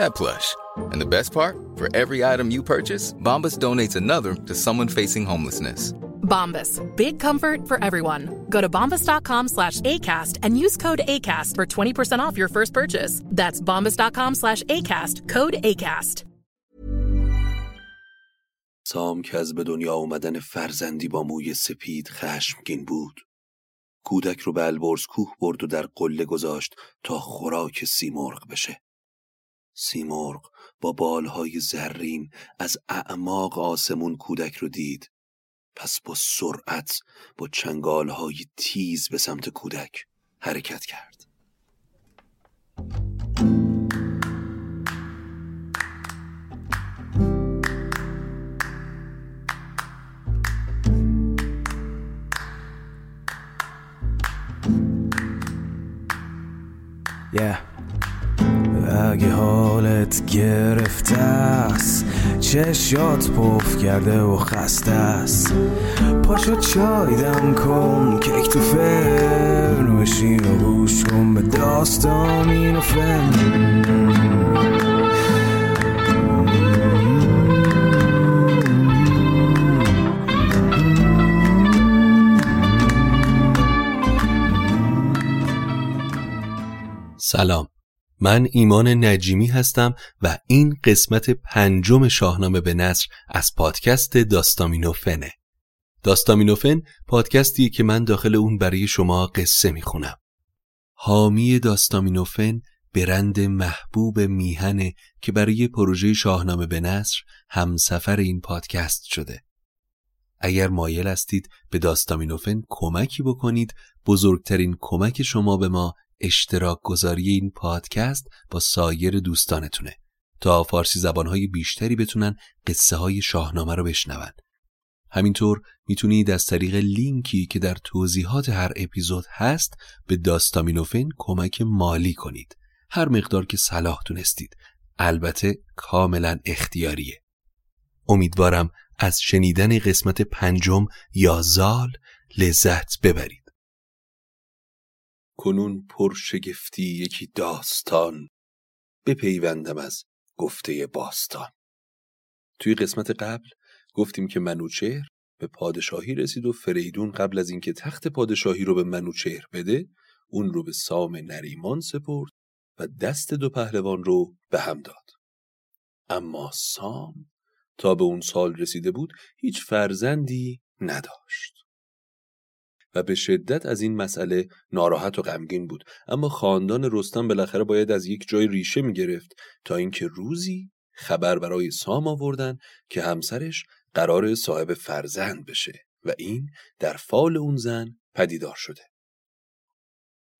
that plush. And the best part? For every item you purchase, Bombas donates another to someone facing homelessness. Bombas. Big comfort for everyone. Go to bombas.com slash ACAST and use code ACAST for 20% off your first purchase. That's bombas.com slash ACAST. Code ACAST. سام که از به دنیا آمدن فرزندی با موی سپید خشمگین بود. کودک رو به البرز کوه برد و در قله گذاشت تا خوراک سیمرغ بشه. سیمرغ با بالهای زرین از اعماق آسمون کودک رو دید. پس با سرعت با چنگالهای تیز به سمت کودک حرکت کرد. Yeah. اگه حالت گرفته است چشات پف کرده و خسته است. پاشو چای دم کن کیک تو فرن بشین و گوش کن به داستان و فن. سلام. من ایمان نجیمی هستم و این قسمت پنجم شاهنامه به نصر از پادکست داستامینوفنه داستامینوفن پادکستیه که من داخل اون برای شما قصه می‌خونم. حامی داستامینوفن برند محبوب میهنه که برای پروژه شاهنامه به نصر همسفر این پادکست شده. اگر مایل هستید به داستامینوفن کمکی بکنید بزرگترین کمک شما به ما اشتراک گذاری این پادکست با سایر دوستانتونه. تا فارسی زبانهای بیشتری بتونن قصه های شاهنامه رو بشنون. همینطور می‌تونید از طریق لینکی که در توضیحات هر اپیزود هست به داستامینوفن کمک مالی کنید. هر مقدار که صلاح دونستید. البته کاملا اختیاریه. امیدوارم از شنیدن قسمت پنجم یا زال لذت ببرید. کنون پر شگفتی یکی داستان. بپیوندم از گفته باستان. توی قسمت قبل گفتیم که منوچهر به پادشاهی رسید و فریدون قبل از اینکه تخت پادشاهی رو به منوچهر بده اون رو به سام نریمان سپرد و دست دو پهلوان رو به هم داد. اما سام تا به اون سال رسیده بود هیچ فرزندی نداشت. و به شدت از این مسئله ناراحت و غمگین بود. اما خاندان رستم بالاخره باید از یک جای ریشه می گرفت تا اینکه روزی خبر برای سام آوردن که همسرش قرار صاحب فرزند بشه و این در فال اون زن پدیدار شده.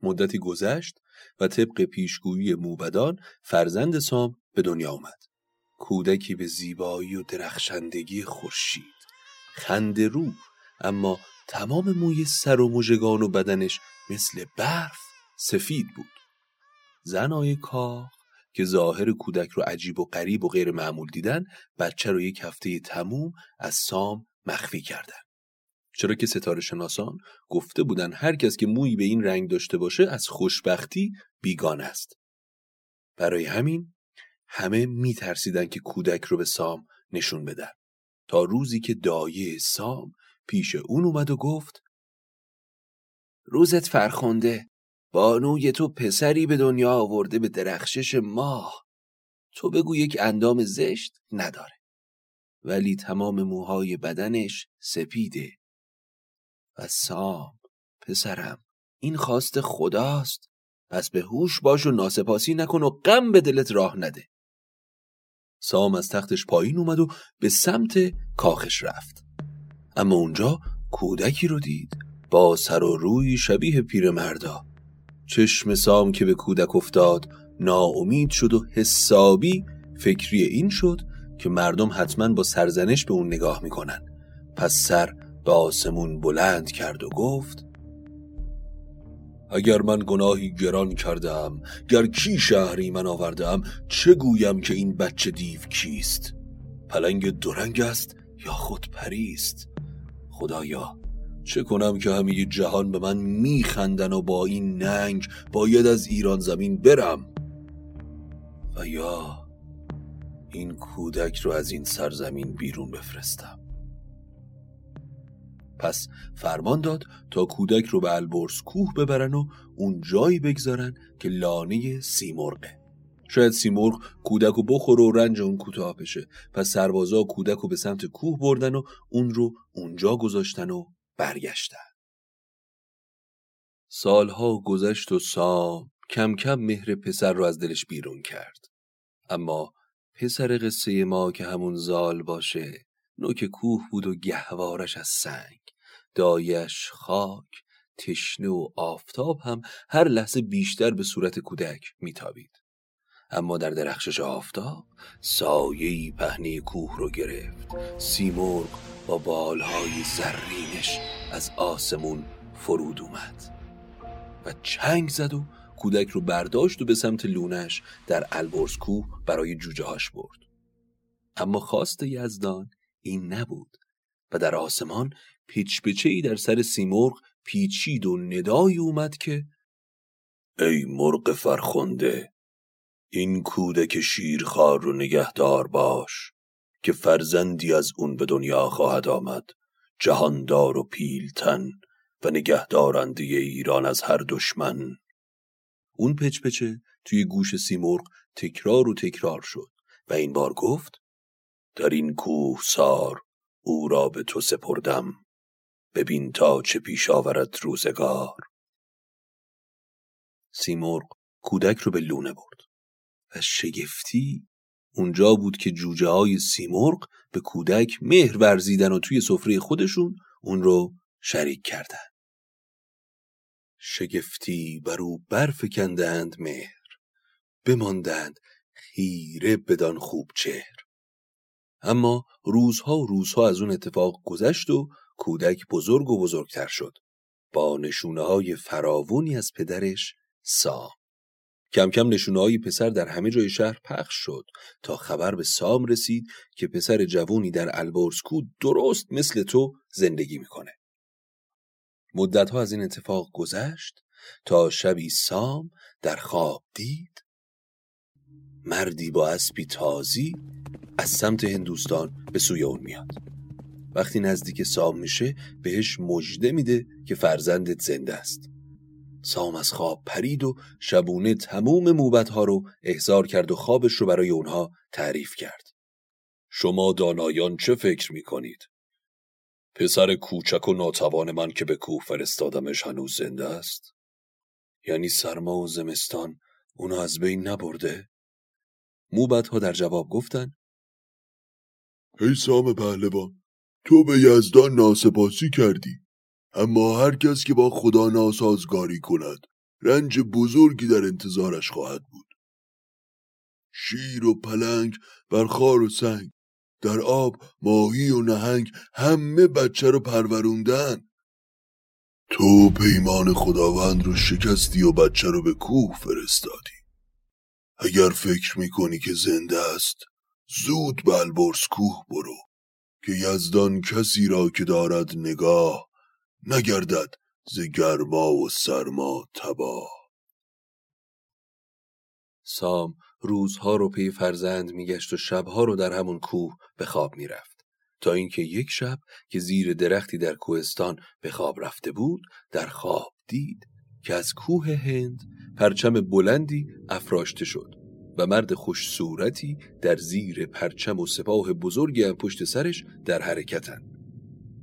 مدتی گذشت و طبق پیشگویی موبدان فرزند سام به دنیا آمد. کودکی به زیبایی و درخشندگی خورشید خنده رو اما تمام موی سر و مژگان و بدنش مثل برف سفید بود. زنای کاخ که ظاهر کودک رو عجیب و غریب و غیر معمول دیدن بچه رو یک هفته تموم از سام مخفی کردن. چرا که ستاره شناسان گفته بودن هر کس که مویی به این رنگ داشته باشه از خوشبختی بیگانه است. برای همین همه میترسیدن که کودک رو به سام نشون بدن. تا روزی که دایه سام پیش اون اومد و گفت روزت فرخونده بانوی تو پسری به دنیا آورده به درخشش ماه. تو بگو یک اندام زشت نداره. ولی تمام موهای بدنش سپیده. و سام پسرم این خواست خداست. پس به هوش باش و ناسپاسی نکن و غم به دلت راه نده. سام از تختش پایین اومد و به سمت کاخش رفت. اما اونجا کودکی رو دید با سر و روی شبیه پیرمردا. چشم سام که به کودک افتاد ناامید شد و حسابی فکری این شد که مردم حتما با سرزنش به اون نگاه می‌کنن. پس سر به آسمون بلند کرد و گفت اگر من گناهی گران کردم گر کی شهری من آوردم چه گویم که این بچه دیو کیست؟ پلنگ درنگ است یا خود پریست؟ خدایا چه کنم که همه جهان به من میخندن و با این ننگ باید از ایران زمین برم؟ و یا این کودک رو از این سرزمین بیرون بفرستم. پس فرمان داد تا کودک رو به البرز کوه ببرن و اون جایی بگذارن که لانه سیمرغه شاید سیمرغ کودک رو بخور و رنج اون کوتاه بشه. پس سربازا کودک رو به سمت کوه بردن و اون رو اونجا گذاشتن و برگشتن. سالها گذشت و سام کم کم مهر پسر رو از دلش بیرون کرد. اما پسر قصه ما که همون زال باشه نوک کوه بود و گهوارش از سنگ. دایش خاک تشنه و آفتاب هم هر لحظه بیشتر به صورت کودک میتابید. اما در درخشش آفتاب سایهی پهنه کوه رو گرفت. سیمرغ با بالهای زرینش از آسمون فرود اومد و چنگ زد و کودک رو برداشت و به سمت لونش در البرز کوه برای جوجه هاش برد. اما خواست یزدان این نبود و در آسمان پیچ ای در سر سیمرغ پیچید و ندایی اومد که ای مرغ فرخنده این کودک شیرخوار رو نگهدار باش که فرزندی از اون به دنیا خواهد آمد جهاندار و پیلتن و نگهدارنده ایران از هر دشمن. اون پچپچه توی گوش سیمرغ تکرار و تکرار شد و این بار گفت در این کوه سار او را به تو سپردم ببین تا چه پیش آورد روزگار. سیمرغ کودک رو به لونه برد. و شگفتی اونجا بود که جوجه های سیمرغ به کودک مهر ورزیدن و توی سفره خودشون اون رو شریک کردن. شگفتی بر او برفکندند مهر بماندند خیره بدان خوب چهر. اما روزها و روزها از اون اتفاق گذشت و کودک بزرگ و بزرگتر شد. با نشونه های فراوانی از پدرش سام. کم کم نشونه پسر در همه جای شهر پخش شد تا خبر به سام رسید که پسر جوونی در البرزکو درست مثل تو زندگی می‌کنه. مدتها از این اتفاق گذشت تا شبی سام در خواب دید مردی با اسبی تازی از سمت هندوستان به سوی اون میاد. وقتی نزدیک سام میشه بهش مژده میده که فرزندت زنده است. سام از خواب پرید و شبونه تموم موبت ها رو احضار کرد و خوابش رو برای اونها تعریف کرد شما دانایان چه فکر می‌کنید؟ پسر کوچک و ناتوان من که به کوه فرستادمش هنوز زنده است؟ یعنی سرما و زمستان اونو از بین نبرده؟ موبت ها در جواب گفتن ای سام پهلوان تو به یزدان ناسپاسی کردی اما هر کس که با خدا ناسازگاری کند رنج بزرگی در انتظارش خواهد بود. شیر و پلنگ بر خار و سنگ در آب ماهی و نهنگ همه بچه رو پروروندن. تو پیمان خداوند رو شکستی و بچه رو به کوه فرستادی. اگر فکر می‌کنی که زنده است زود به البرز کوه برو که یزدان کسی را که دارد نگاه نگردد ز گرما و سرما تباه. سام روزها رو پی فرزند میگشت و شبها رو در همون کوه به خواب می‌رفت. تا اینکه یک شب که زیر درختی در کوهستان به خواب رفته بود در خواب دید که از کوه هند پرچم بلندی افراشته شد و مرد خوش صورتی در زیر پرچم و سپاه بزرگی هم پشت سرش در حرکتن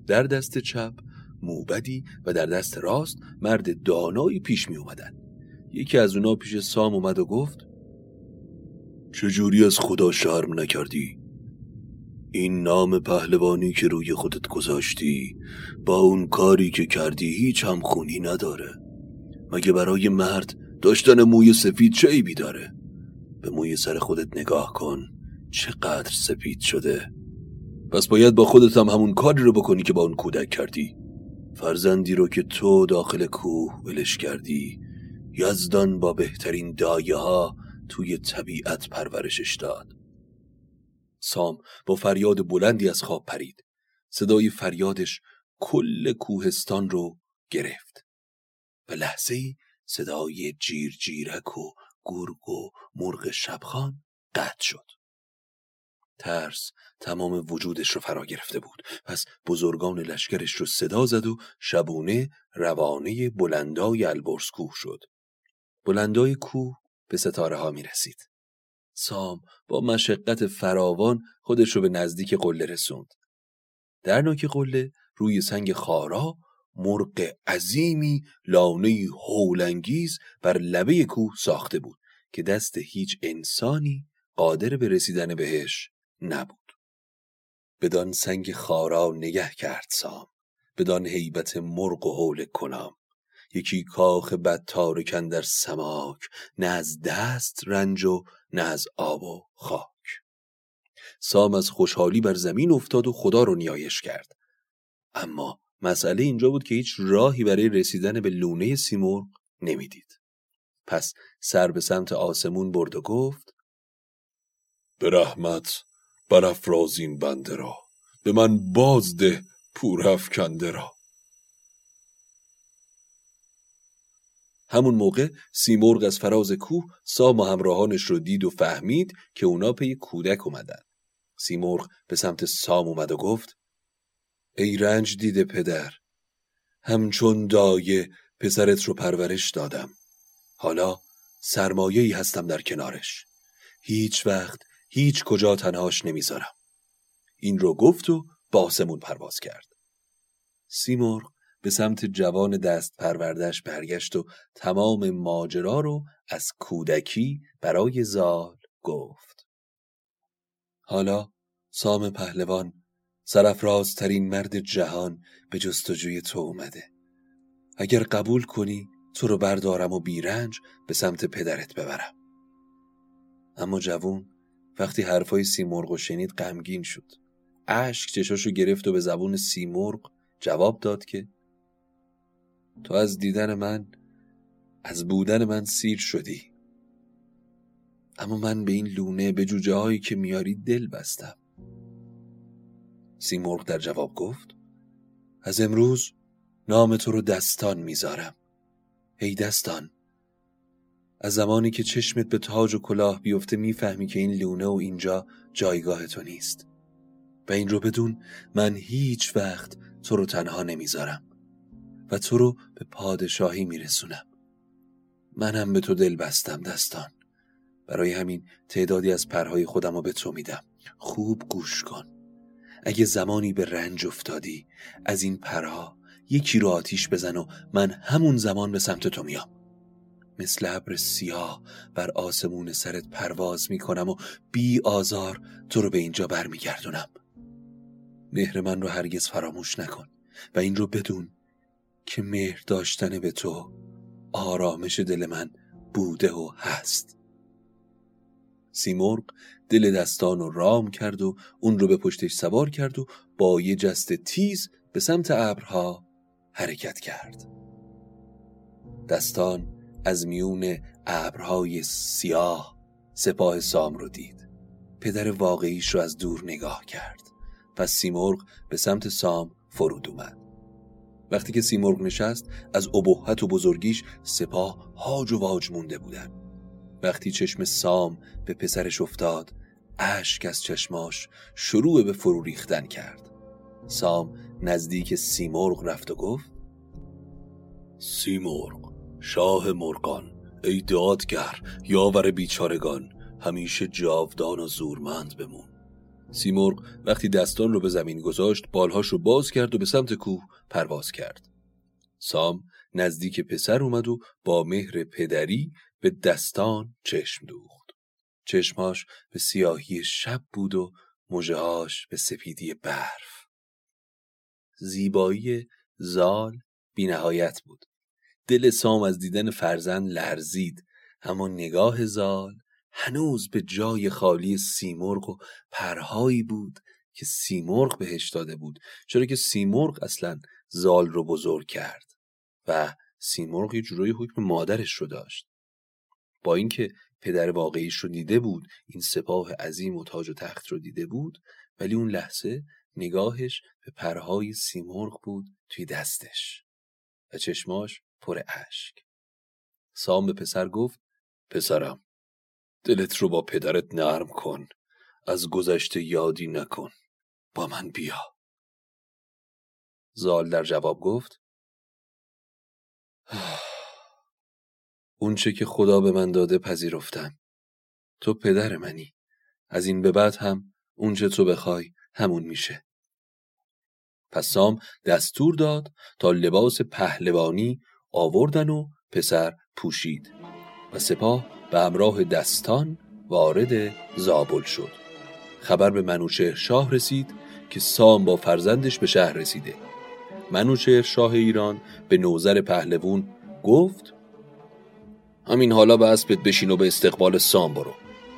در دست چپ موبدی و در دست راست مرد دانایی پیش می اومدن. یکی از اونا پیش سام اومد و گفت چجوری از خدا شرم نکردی؟ این نام پهلوانی که روی خودت گذاشتی با اون کاری که کردی هیچ هم خونی نداره. مگه برای مرد داشتن موی سفید چه ایبی داره؟ به موی سر خودت نگاه کن چقدر سپید شده. پس باید با خودت هم همون کاری رو بکنی که با اون کودک کردی. فرزندی رو که تو داخل کوه ولش کردی یزدان با بهترین دایه ها توی طبیعت پرورشش داد. سام با فریاد بلندی از خواب پرید. صدای فریادش کل کوهستان رو گرفت. و لحظه ای صدای جیر جیرک و گرگ و مرغ شبخان قطع شد. ترس تمام وجودش رو فرا گرفته بود پس بزرگان لشکرش رو صدا زد و شبونه روانه بلندای البرز کوه شد بلندای کوه به ستاره ها می رسید. سام با مشقت فراوان خودش رو به نزدیک قله رسوند. در نوک قله روی سنگ خارا مرغ عظیمی لانه هولانگیز بر لبه کوه ساخته بود که دست هیچ انسانی قادر به رسیدن بهش نبود. بدان سنگ خارا نگه کرد سام. بدان هیبت مرغ و حول کنام. یکی کاخ بد تارکن در سماک نه از دست رنج و نه از آب و خاک سام از خوشحالی بر زمین افتاد و خدا رو نیایش کرد اما مسئله اینجا بود که هیچ راهی برای رسیدن به لونه سیمرغ نمی‌دید پس سر به سمت آسمون برد و گفت به رحمت برافرازین بنده را به من بازده پورافکنده را همون موقع سیمرغ از فراز کوه سام و همراهانش رو دید و فهمید که اونا پی کودک اومدن. سیمرغ به سمت سام اومد و گفت ای رنج دیده پدر همچون دایه پسرت رو پرورش دادم. حالا سرمایه‌ای هستم در کنارش. هیچ وقت هیچ کجا تنهاش نمی‌ذارم. این رو گفت و با آسمون پرواز کرد. سیمرغ به سمت جوان دست پروردش برگشت و تمام ماجرا رو از کودکی برای زال گفت. حالا سام پهلوان سرفرازترین مرد جهان به جستجوی تو اومده. اگر قبول کنی تو رو بردارم و بیرنج به سمت پدرت ببرم. اما جوون وقتی حرفای سیمرغ شنید غمگین شد. اشک چشاشو گرفت و به زبون سیمرغ جواب داد که تو از دیدن من از بودن من سیر شدی. اما من به این لونه به جوجه هایی که میاری دل بستم. سیمرغ در جواب گفت از امروز نام تو رو دستان می‌ذارم. ای دستان از زمانی که چشمت به تاج و کلاه بیفته می‌فهمی که این لونه و اینجا جایگاه تو نیست. و این رو بدون من هیچ وقت تو رو تنها نمی‌ذارم. و تو رو به پادشاهی میرسونم. منم به تو دل بستم دستان. برای همین تعدادی از پرهای خودم رو به تو میدم. خوب گوش کن. اگه زمانی به رنج افتادی از این پرها یکی رو آتیش بزن و من همون زمان به سمت تو میام. مثل ابر سیاه بر آسمون سرت پرواز می‌کنم و بی آزار تو رو به اینجا برمیگردونم. مهر من رو هرگز فراموش نکن و این رو بدون که مهر داشتن به تو آرامش دل من بوده و هست. سیمرغ دل دستان رو رام کرد و اون رو به پشتش سوار کرد و با یه جست تیز به سمت ابرها حرکت کرد. دستان از میون ابرهای سیاه سپاه سام رو دید. پدر واقعیش رو از دور نگاه کرد پس سیمرغ به سمت سام فرود اومد. وقتی که سیمرغ نشست از ابهت و بزرگیش سپاه هاج و واج مونده بودن. وقتی چشم سام به پسرش افتاد اشک از چشماش شروع به فرو ریختن کرد. سام نزدیک سیمرغ رفت و گفت سیمرغ شاه مرغان ای دادگر یاور بیچارگان همیشه جاودان و زورمند بمون. سیمرغ وقتی دستان رو به زمین گذاشت بالهاش رو باز کرد و به سمت کوه پرواز کرد. سام نزدیک پسر اومد و با مهر پدری به دستان چشم دوخت. چشماش به سیاهی شب بود و مژهاش به سپیدی برف. زیبایی زال بینهایت بود. دل سام از دیدن فرزند لرزید. اما نگاه زال هنوز به جای خالی سیمرغ و پرهایی بود که سیمرغ بهش داده بود چرا که سیمرغ اصلا زال رو بزرگ کرد و سیمرغ یه جورایی حکم مادرش رو داشت. با اینکه پدر واقعیش رو دیده بود این سپاه عظیم و تاج و تخت رو دیده بود ولی اون لحظه نگاهش به پرهای سیمرغ بود توی دستش. و چشماش پر اشک. سام به پسر گفت پسرم دلت رو با پدرت نرم کن از گذشته یادی نکن با من بیا. زال در جواب گفت اونچه که خدا به من داده پذیرفتم. تو پدر منی. از این به بعد هم اونچه تو بخوای همون میشه. پس سام دستور داد تا لباس پهلوانی آوردن و پسر پوشید و سپاه به همراه دستان وارد زابل شد. خبر به منوچهر شاه رسید که سام با فرزندش به شهر رسیده. منوچهر شاه ایران به نوزر پهلوون گفت همین حالا به اسبت بشین و به استقبال سام برو.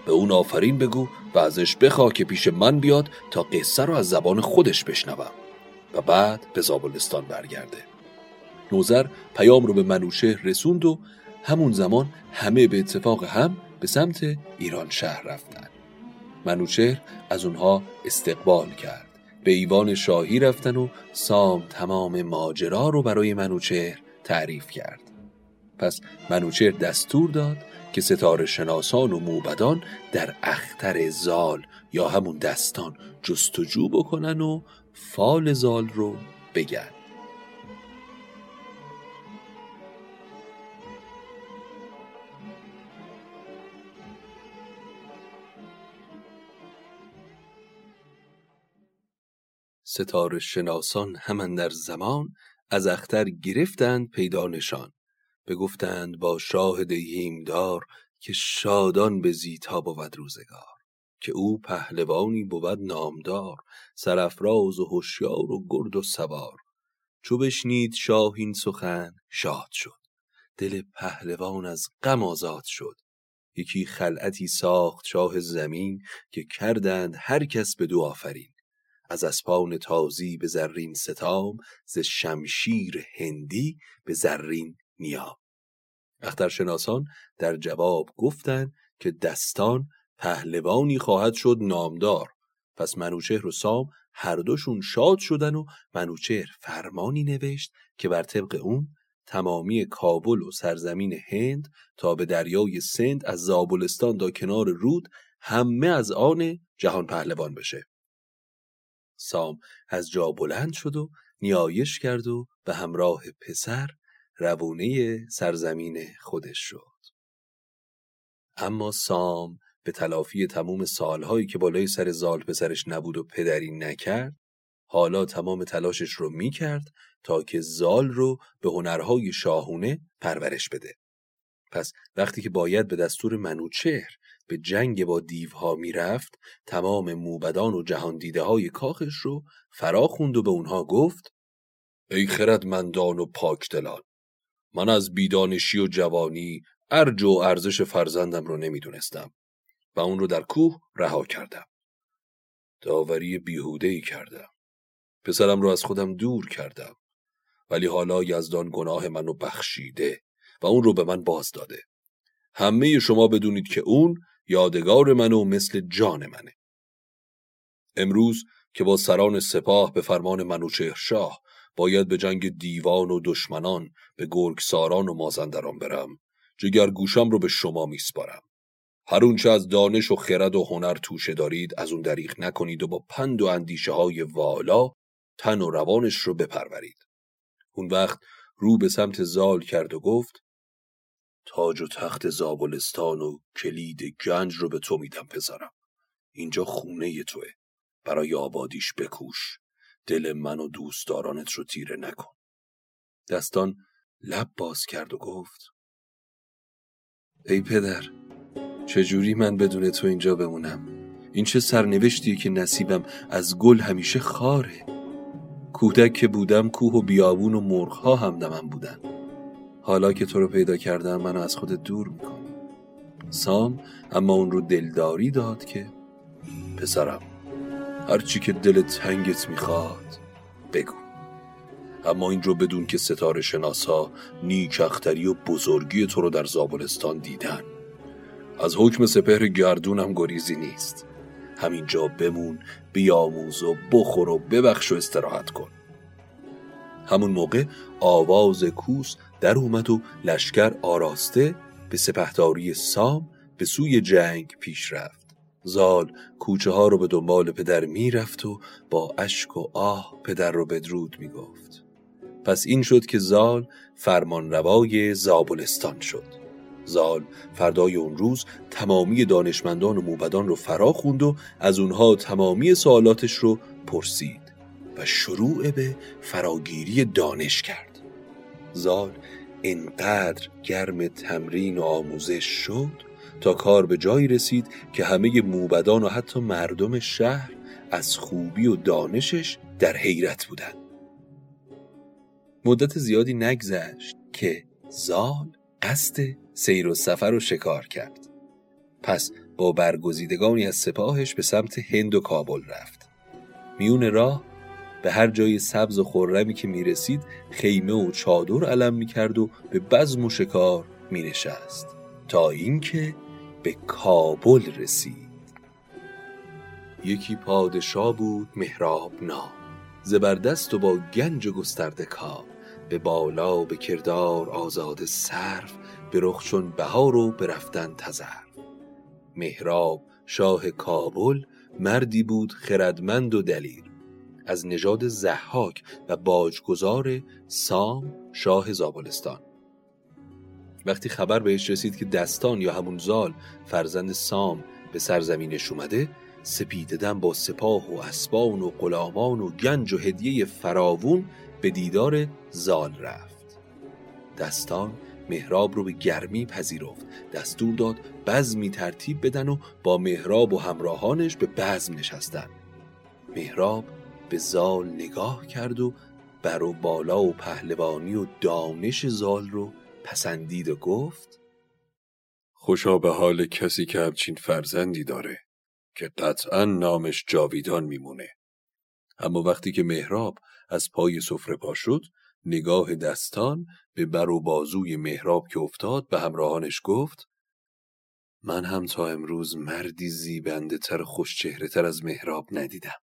به اون آفرین بگو و ازش بخوا که پیش من بیاد تا قصه رو از زبان خودش بشنوم. و بعد به زابلستان برگرده. نوزر پیام رو به منوچهر رسوند و همون زمان همه به اتفاق هم به سمت ایران شهر رفتن منوچهر از اونها استقبال کرد. به ایوان شاهی رفتن و سام تمام ماجرا رو برای منوچهر تعریف کرد. پس منوچهر دستور داد که ستاره شناسان و موبدان در اختر زال یا همون دستان جستجو بکنن و فال زال رو بگن. ستاره شناسان همان در زمان از اختر گرفتند پیدا نشان. بگفتند با شاهد هیمدار که شادان به زیتا بود روزگار که او پهلوانی بود نامدار سرافراز و هوشیار و گرد و سوار. چو بشنید شاه این سخن شاد شد. دل پهلوان از غم آزاد شد. یکی خلعتی ساخت شاه زمین که کردند هر کس به دو آفرین. از اسپان تازی به زرین ستام ز شمشیر هندی به زرین نیام. اخترشناسان در جواب گفتند که دستان پهلوانی خواهد شد نامدار. پس منوچهر و سام هر دوشون شاد شدن و منوچهر فرمانی نوشت که بر طبق اون تمامی کابل و سرزمین هند تا به دریای سند از زابلستان تا کنار رود همه از آن جهان پهلوان بشه. سام از جا بلند شد و نیایش کرد و به همراه پسر روونه سرزمین خودش شد. اما سام به تلافی تموم سالهایی که بالای سر زال پسرش نبود و پدری نکرد حالا تمام تلاشش رو می‌کرد تا که زال رو به هنرهای شاهونه پرورش بده. پس وقتی که باید به دستور منوچهر به جنگ با دیوها می‌رفت تمام موبدان و جهان دیده های کاخش رو فرا خوند و به اونها گفت ای خردمندان و پاک دلان من از بیدانشی و جوانی ارج و ارزش فرزندم رو نمی‌دونستم و اون رو در کوه رها کردم. داوری بیهوده ای کردم. پسرم رو از خودم دور کردم. ولی حالا یزدان گناه منو بخشیده. و اون رو به من باز داده. همه شما بدونید که اون یادگار منو مثل جان منه. امروز که با سران سپاه به فرمان منوچهر شاه باید به جنگ دیوان و دشمنان به گرگساران و مازندران برم جگر گوشم رو به شما میسپارم. هر اونچه از دانش و خرد و هنر توشه دارید از اون دریغ نکنید و با پند و اندیشه های والا تن و روانش رو بپرورید. اون وقت رو به سمت زال کرد و گفت تاج و تخت زابلستان و کلید گنج رو به تو میدم پسرم. اینجا خونه توه. برای آبادیش بکوش. دل من و دوستدارانت رو تیره نکن. دستان لب باز کرد و گفت ای پدر چجوری من بدون تو اینجا بمونم این چه سرنوشتیه که نصیبم از گل همیشه خاره کودک که بودم کوه و بیابون و مرغها همدمم بودن حالا که تو رو پیدا کردم منو از خودت دور می‌کنی سام اما اون رو دلداری داد که پسرم هرچی که دل تنگت می‌خواد بگو. اما این رو بدون که ستاره شناسا نیک اختری و بزرگی تو رو در زابلستان دیدن. از حکم سپهر گردونم گریزی نیست. همینجا بمون بیاموز و بخور و ببخش و استراحت کن. همون موقع آواز کوس در اومد و لشکر آراسته به سپهداری سام به سوی جنگ پیش رفت. زال کوچه ها رو به دنبال پدر می‌رفت و با اشک و آه پدر رو بدرود می‌گفت پس این شد که زال فرمانروای زابلستان شد. زال فردای اون روز تمامی دانشمندان و موبدان رو فرا خوند و از اونها تمامی سوالاتش رو پرسید و شروع به فراگیری دانش کرد. زال انقدر گرم تمرین و آموزش شد تا کار به جایی رسید که همه موبدان و حتی مردم شهر از خوبی و دانشش در حیرت بودند. مدت زیادی نگذشت که زال قصد سیر و سفر و شکار کرد پس با برگزیدگانی از سپاهش به سمت هند و کابل رفت میون راه به هر جای سبز و خرمی که می‌رسید خیمه و چادر علم می‌کرد و به بزم و شکار مینشست. تا اینکه به کابل رسید. یکی پادشاه بود مهراب نام. زبردست و با گنج و گسترده کار به بالا به کردار آزاد صرف به رخ چون بهار و به رفتن تزر مهراب شاه کابل مردی بود خردمند و دلیر. از نژاد زحاک و باجگذار سام شاه زابلستان. وقتی خبر بهش رسید که دستان یا همون زال فرزند سام به سرزمینش اومده سپیددم با سپاه و اسبان و غلامان و گنج و هدیه فراوون به دیدار زال رفت. دستان مهراب رو به گرمی پذیرفت. دستور داد بزمی ترتیب بدن و با مهراب و همراهانش به بزم نشستن. مهراب به زال نگاه کرد و بر و بالا و پهلوانی و دانش زال رو پسندید و گفت خوشا به حال کسی که همچین فرزندی داره که قطعا نامش جاویدان میمونه. اما وقتی که مهراب از پای سفره پا شد نگاه دستان به بر و بازوی مهراب که افتاد به همراهانش گفت من هم تا امروز مردی زیبنده تر خوشچهره تر از مهراب ندیدم.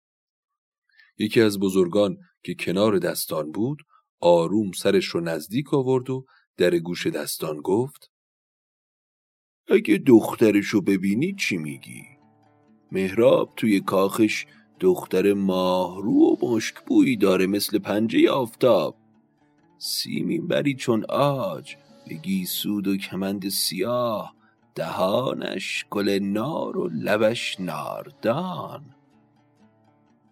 یکی از بزرگان که کنار دستان بود آروم سرش رو نزدیک آورد و در گوش دستان گفت اگه دخترشو ببینی چی میگی؟ مهراب توی کاخش دختر ماهرو و مشکبویی داره مثل پنجه آفتاب سیمین بری چون آج به سود و کمند سیاه دهانش گل نار و لبش ناردان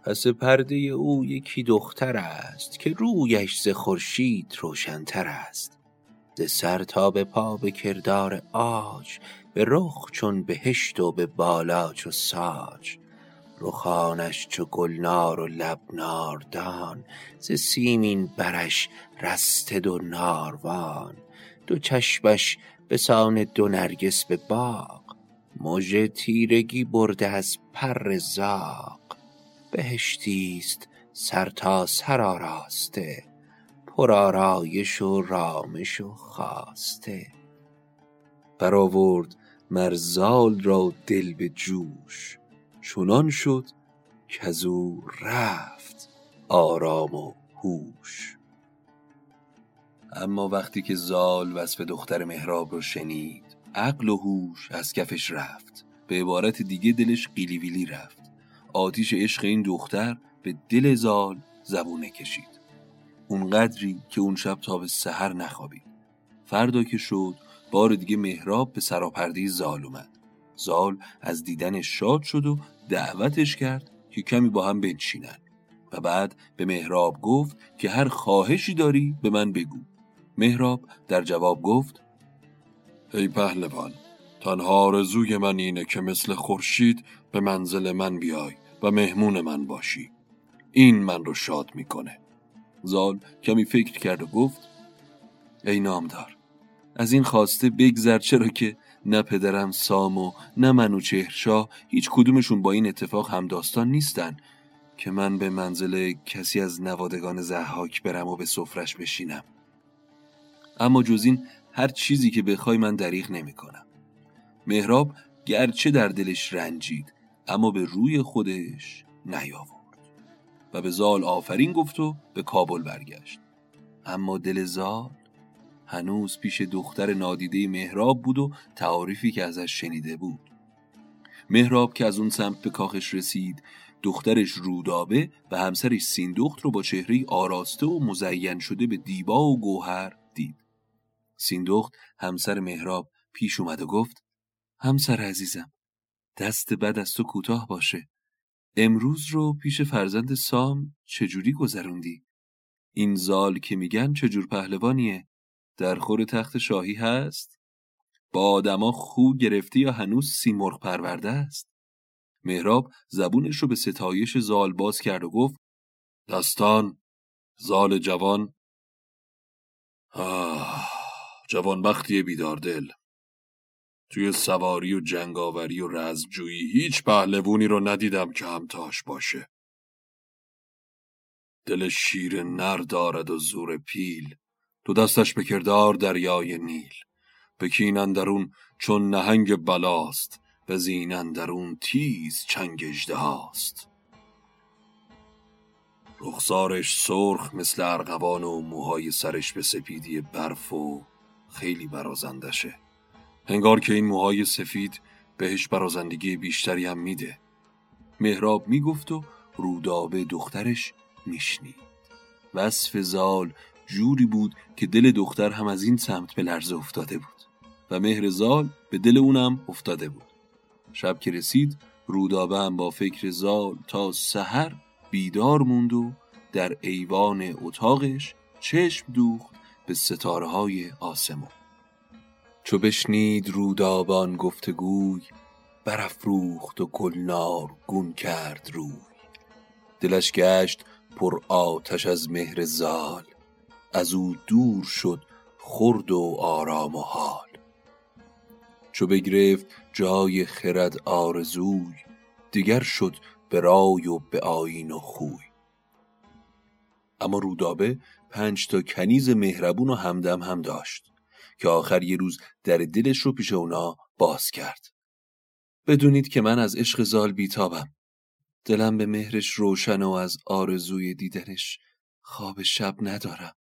پس پرده او یکی دختر است که رویش ز خورشید روشنتر است. ز سر تا به پا به کردار آج به رخ چون بهشت و به بالا چو ساج. رخانش چو گلنار و لب ناردان ز سیمین برش رسته دو ناروان. دو چشمش به سان دو نرگس به باغ مژه تیرگی برده از پر زاغ. بهشتیست سر تا سر آراسته پرآرایش و رامش و خواسته برآورد مرزال را دل به جوش چنان شد کزو رفت آرام و هوش. اما وقتی که زال وصف دختر مهراب رو شنید عقل و هوش از کفش رفت به عبارت دیگه دلش قیلی رفت. آتیش عشق این دختر به دل زال زبونه کشید. اونقدری که اون شب تا به سحر نخوابید. فردا که شد بار دیگه مهراب به سراپرده زال اومد. زال از دیدنش شاد شد و دعوتش کرد که کمی با هم بنشینن. و بعد به مهراب گفت که هر خواهشی داری به من بگو. مهراب در جواب گفت ای پهلوان تنها آرزوی من اینه که مثل خورشید به منزل من بیای. و مهمون من باشی. این من رو شاد می‌کنه. زال کمی فکر کرد و گفت ای نامدار از این خواسته بگذر چرا که نه پدرم سام و نه منوچهرشاه هیچ کدومشون با این اتفاق همداستان نیستن که من به منزل کسی از نوادگان زحاک برم و به سفرش بشینم. اما جز این هر چیزی که بخوای من دریغ نمی کنم مهراب گرچه در دلش رنجید اما به روی خودش نیاورد و به زال آفرین گفت و به کابل برگشت. اما دل زال هنوز پیش دختر نادیده مهراب بود و تعاریفی که ازش شنیده بود. مهراب که از اون سمت به کاخش رسید دخترش رودابه و همسرش سیندخت رو با چهره آراسته و مزین شده به دیبا و گوهر دید. سیندخت همسر مهراب پیش اومد و گفت همسر عزیزم دست بد از تو کوتاه باشه امروز رو پیش فرزند سام چجوری گذروندی؟ این زال که میگن چجور پهلوانیه؟ در خور تخت شاهی هست؟ با آدما خو گرفتی یا هنوز سیمرغ پرورده است؟ مهراب زبونش رو به ستایش زال باز کرد و گفت دستان زال جوان آه جوان بختی بیدار دل توی سواری و جنگاوری و رزمجویی هیچ پهلوونی رو ندیدم که همتاش باشه. دل شیر نر دارد و زور پیل تو دستش به کردار دریای نیل. بکین درون چون نهنگ بلاست و زین درون تیز چنگ هاست رخسارش سرخ مثل ارغوان و موهای سرش به سپیدی برف و خیلی برازندشه. هنگار که این موهای سفید بهش برازندگی بیشتری هم میده. مهراب می‌گفت و رودابه دخترش میشنید. وصف زال جوری بود که دل دختر هم از این سمت به لرزه افتاده بود و مهر زال به دل اونم افتاده بود. شب که رسید رودابه هم با فکر زال تا سحر بیدار موند و در ایوان اتاقش چشم دوخت به ستاره های آسمان چو بشنید رودابان گفتگوی برافروخت و گلنار گون کرد روی. دلش گشت پر آتش از مهر زال از او دور شد خرد و آرام و حال. چو بگرفت جای خرد آرزوی دیگر شد به رای و به آیین و خوی. اما رودابه پنج تا کنیز مهربون و همدم هم داشت. که آخر یه روز در دلش رو پیش اونا باز کرد. بدونید که من از عشق زال بیتابم. دلم به مهرش روشن و از آرزوی دیدنش خواب شب ندارم.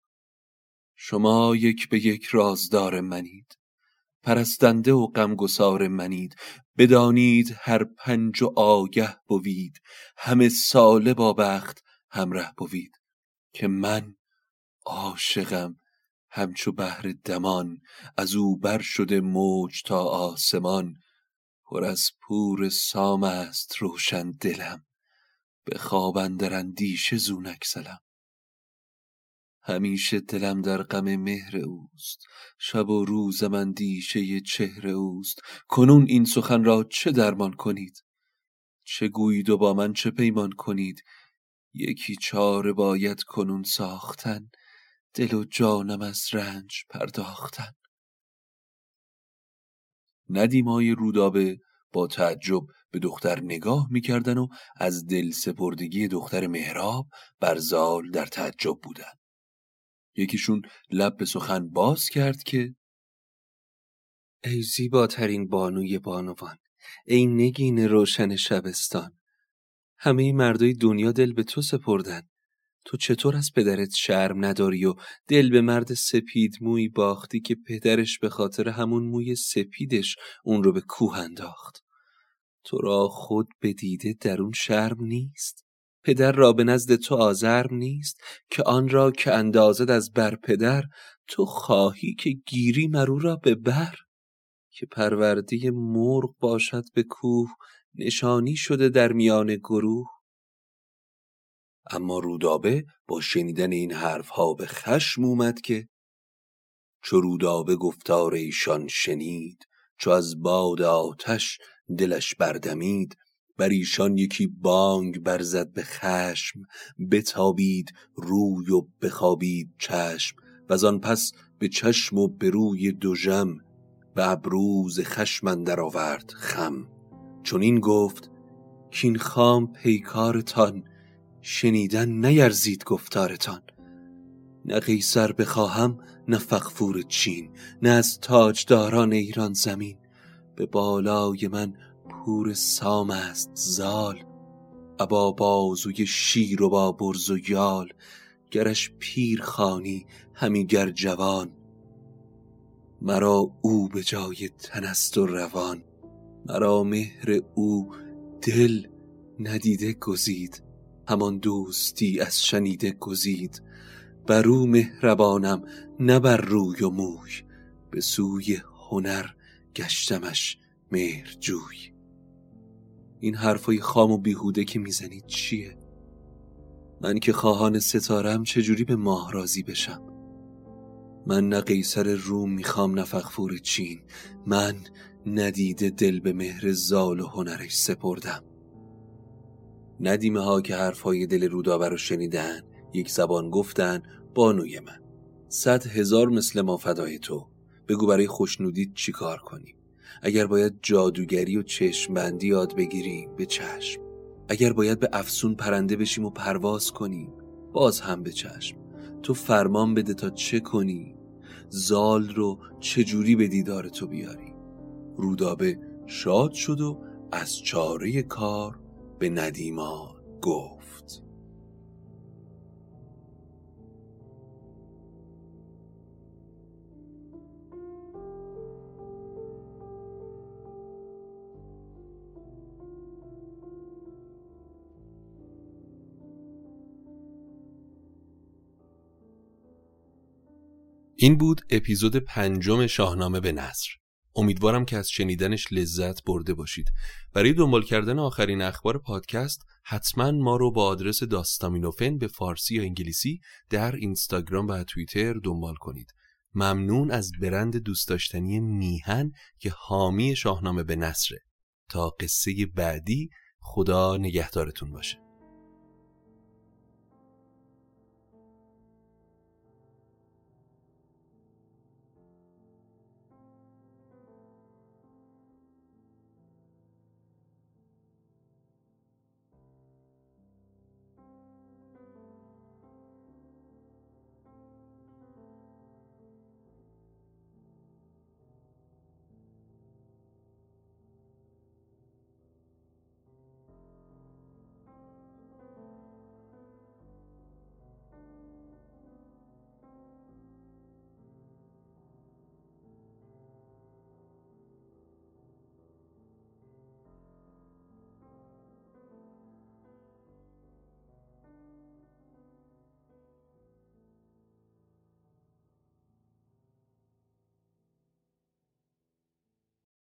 شما یک به یک رازدار منید. پرستنده و غمگسار منید بدانید هر پنج و آگه بوید همه ساله با بخت همراه بوید که من عاشقم همچو بحر دمان از او بر شده موج تا آسمان. پر از پور سام است روشن دلم به خواب اندر اندیشه زو نگسلم همیشه دلم در غم مهر اوست شب و روزم اندیشه چهر اوست. کنون این سخن را چه درمان کنید؟ چه گویید و با من چه پیمان کنید؟ یکی چاره باید کنون ساختن. دل و جانم از رنج پرداختن. ندیمای رودابه با تعجب به دختر نگاه می‌کردن و از دل سپردگی دختر مهراب بر زال در تعجب بودن. یکیشون لب به سخن باز کرد که ای زیباترین بانوی بانوان ای نگین روشن شبستان. همه مردای دنیا دل به تو سپردن. تو چطور از پدرت شرم نداری و دل به مرد سپید موی باختی که پدرش به خاطر همون موی سپیدش اون رو به کوه انداخت؟ تو را خود به دیده درون شرم نیست؟ پدر را به نزد تو آزرم نیست؟ که آن را که اندازد از بر پدر تو خواهی که گیری مرو را به بر؟ که پرورده مرغ باشد به کوه نشانی شده در میان گروه؟ اما رودابه با شنیدن این حرفها به خشم اومد که چو رودابه گفتار ایشان شنید چو از باد آتش دلش بردمید بر ایشان یکی بانگ برزد به خشم بتابید روی و بخوابید چشم و آن پس به چشم و به روی دوژم به ابروز خشم اندر آورد خم. چون این گفت کین خام پیکارتان شنیدن نیرزید گفتارتان. نه قیصر بخواهم نه فغفور چین نه از تاجداران ایران زمین. به بالای من پور سام است زال. ابا بازوی شیر و با برز و یال. گرش پیر خانی همی گر جوان. مرا او به جای تنست و روان. مرا مهر او دل ندیده گزید. همان دوستی از شنیده گزید. بر او مهربانم نه بر روی و موی. به سوی هنر گشتمش مهرجوی. این حرفای خام و بیهوده که می‌زنید چیه؟ من که خواهان ستارم چجوری به ماه راضی بشم؟ من نه قیصر روم می‌خوام نه فغفور چین. من ندیده دل به مهر زال و هنرش سپردم. ندیمه ها که حرفهای دل رودابه رو شنیدن یک زبان گفتن بانوی من. صد هزار مثل ما فدای تو. بگو برای چی کار کنیم؟ اگر باید جادوگری و چشم بندی یاد بگیریم به چشم. اگر باید به افسون پرنده بشیم و پرواز کنیم باز هم به چشم. تو فرمان بده تا چه کنی؟ زال رو چجوری به دیدار تو بیاری؟ رودابه شاد شد و از چاره کار به ندیما گفت. این بود اپیزود پنجم شاهنامه به نصر امیدوارم که از شنیدنش لذت برده باشید. برای دنبال کردن آخرین اخبار پادکست حتما ما رو با آدرس داستامینوفن به فارسی یا انگلیسی در اینستاگرام و توییتر دنبال کنید. ممنون از برند دوست داشتنی میهن که حامی شاهنامه به نصره تا قصه بعدی خدا نگهدارتون باشه.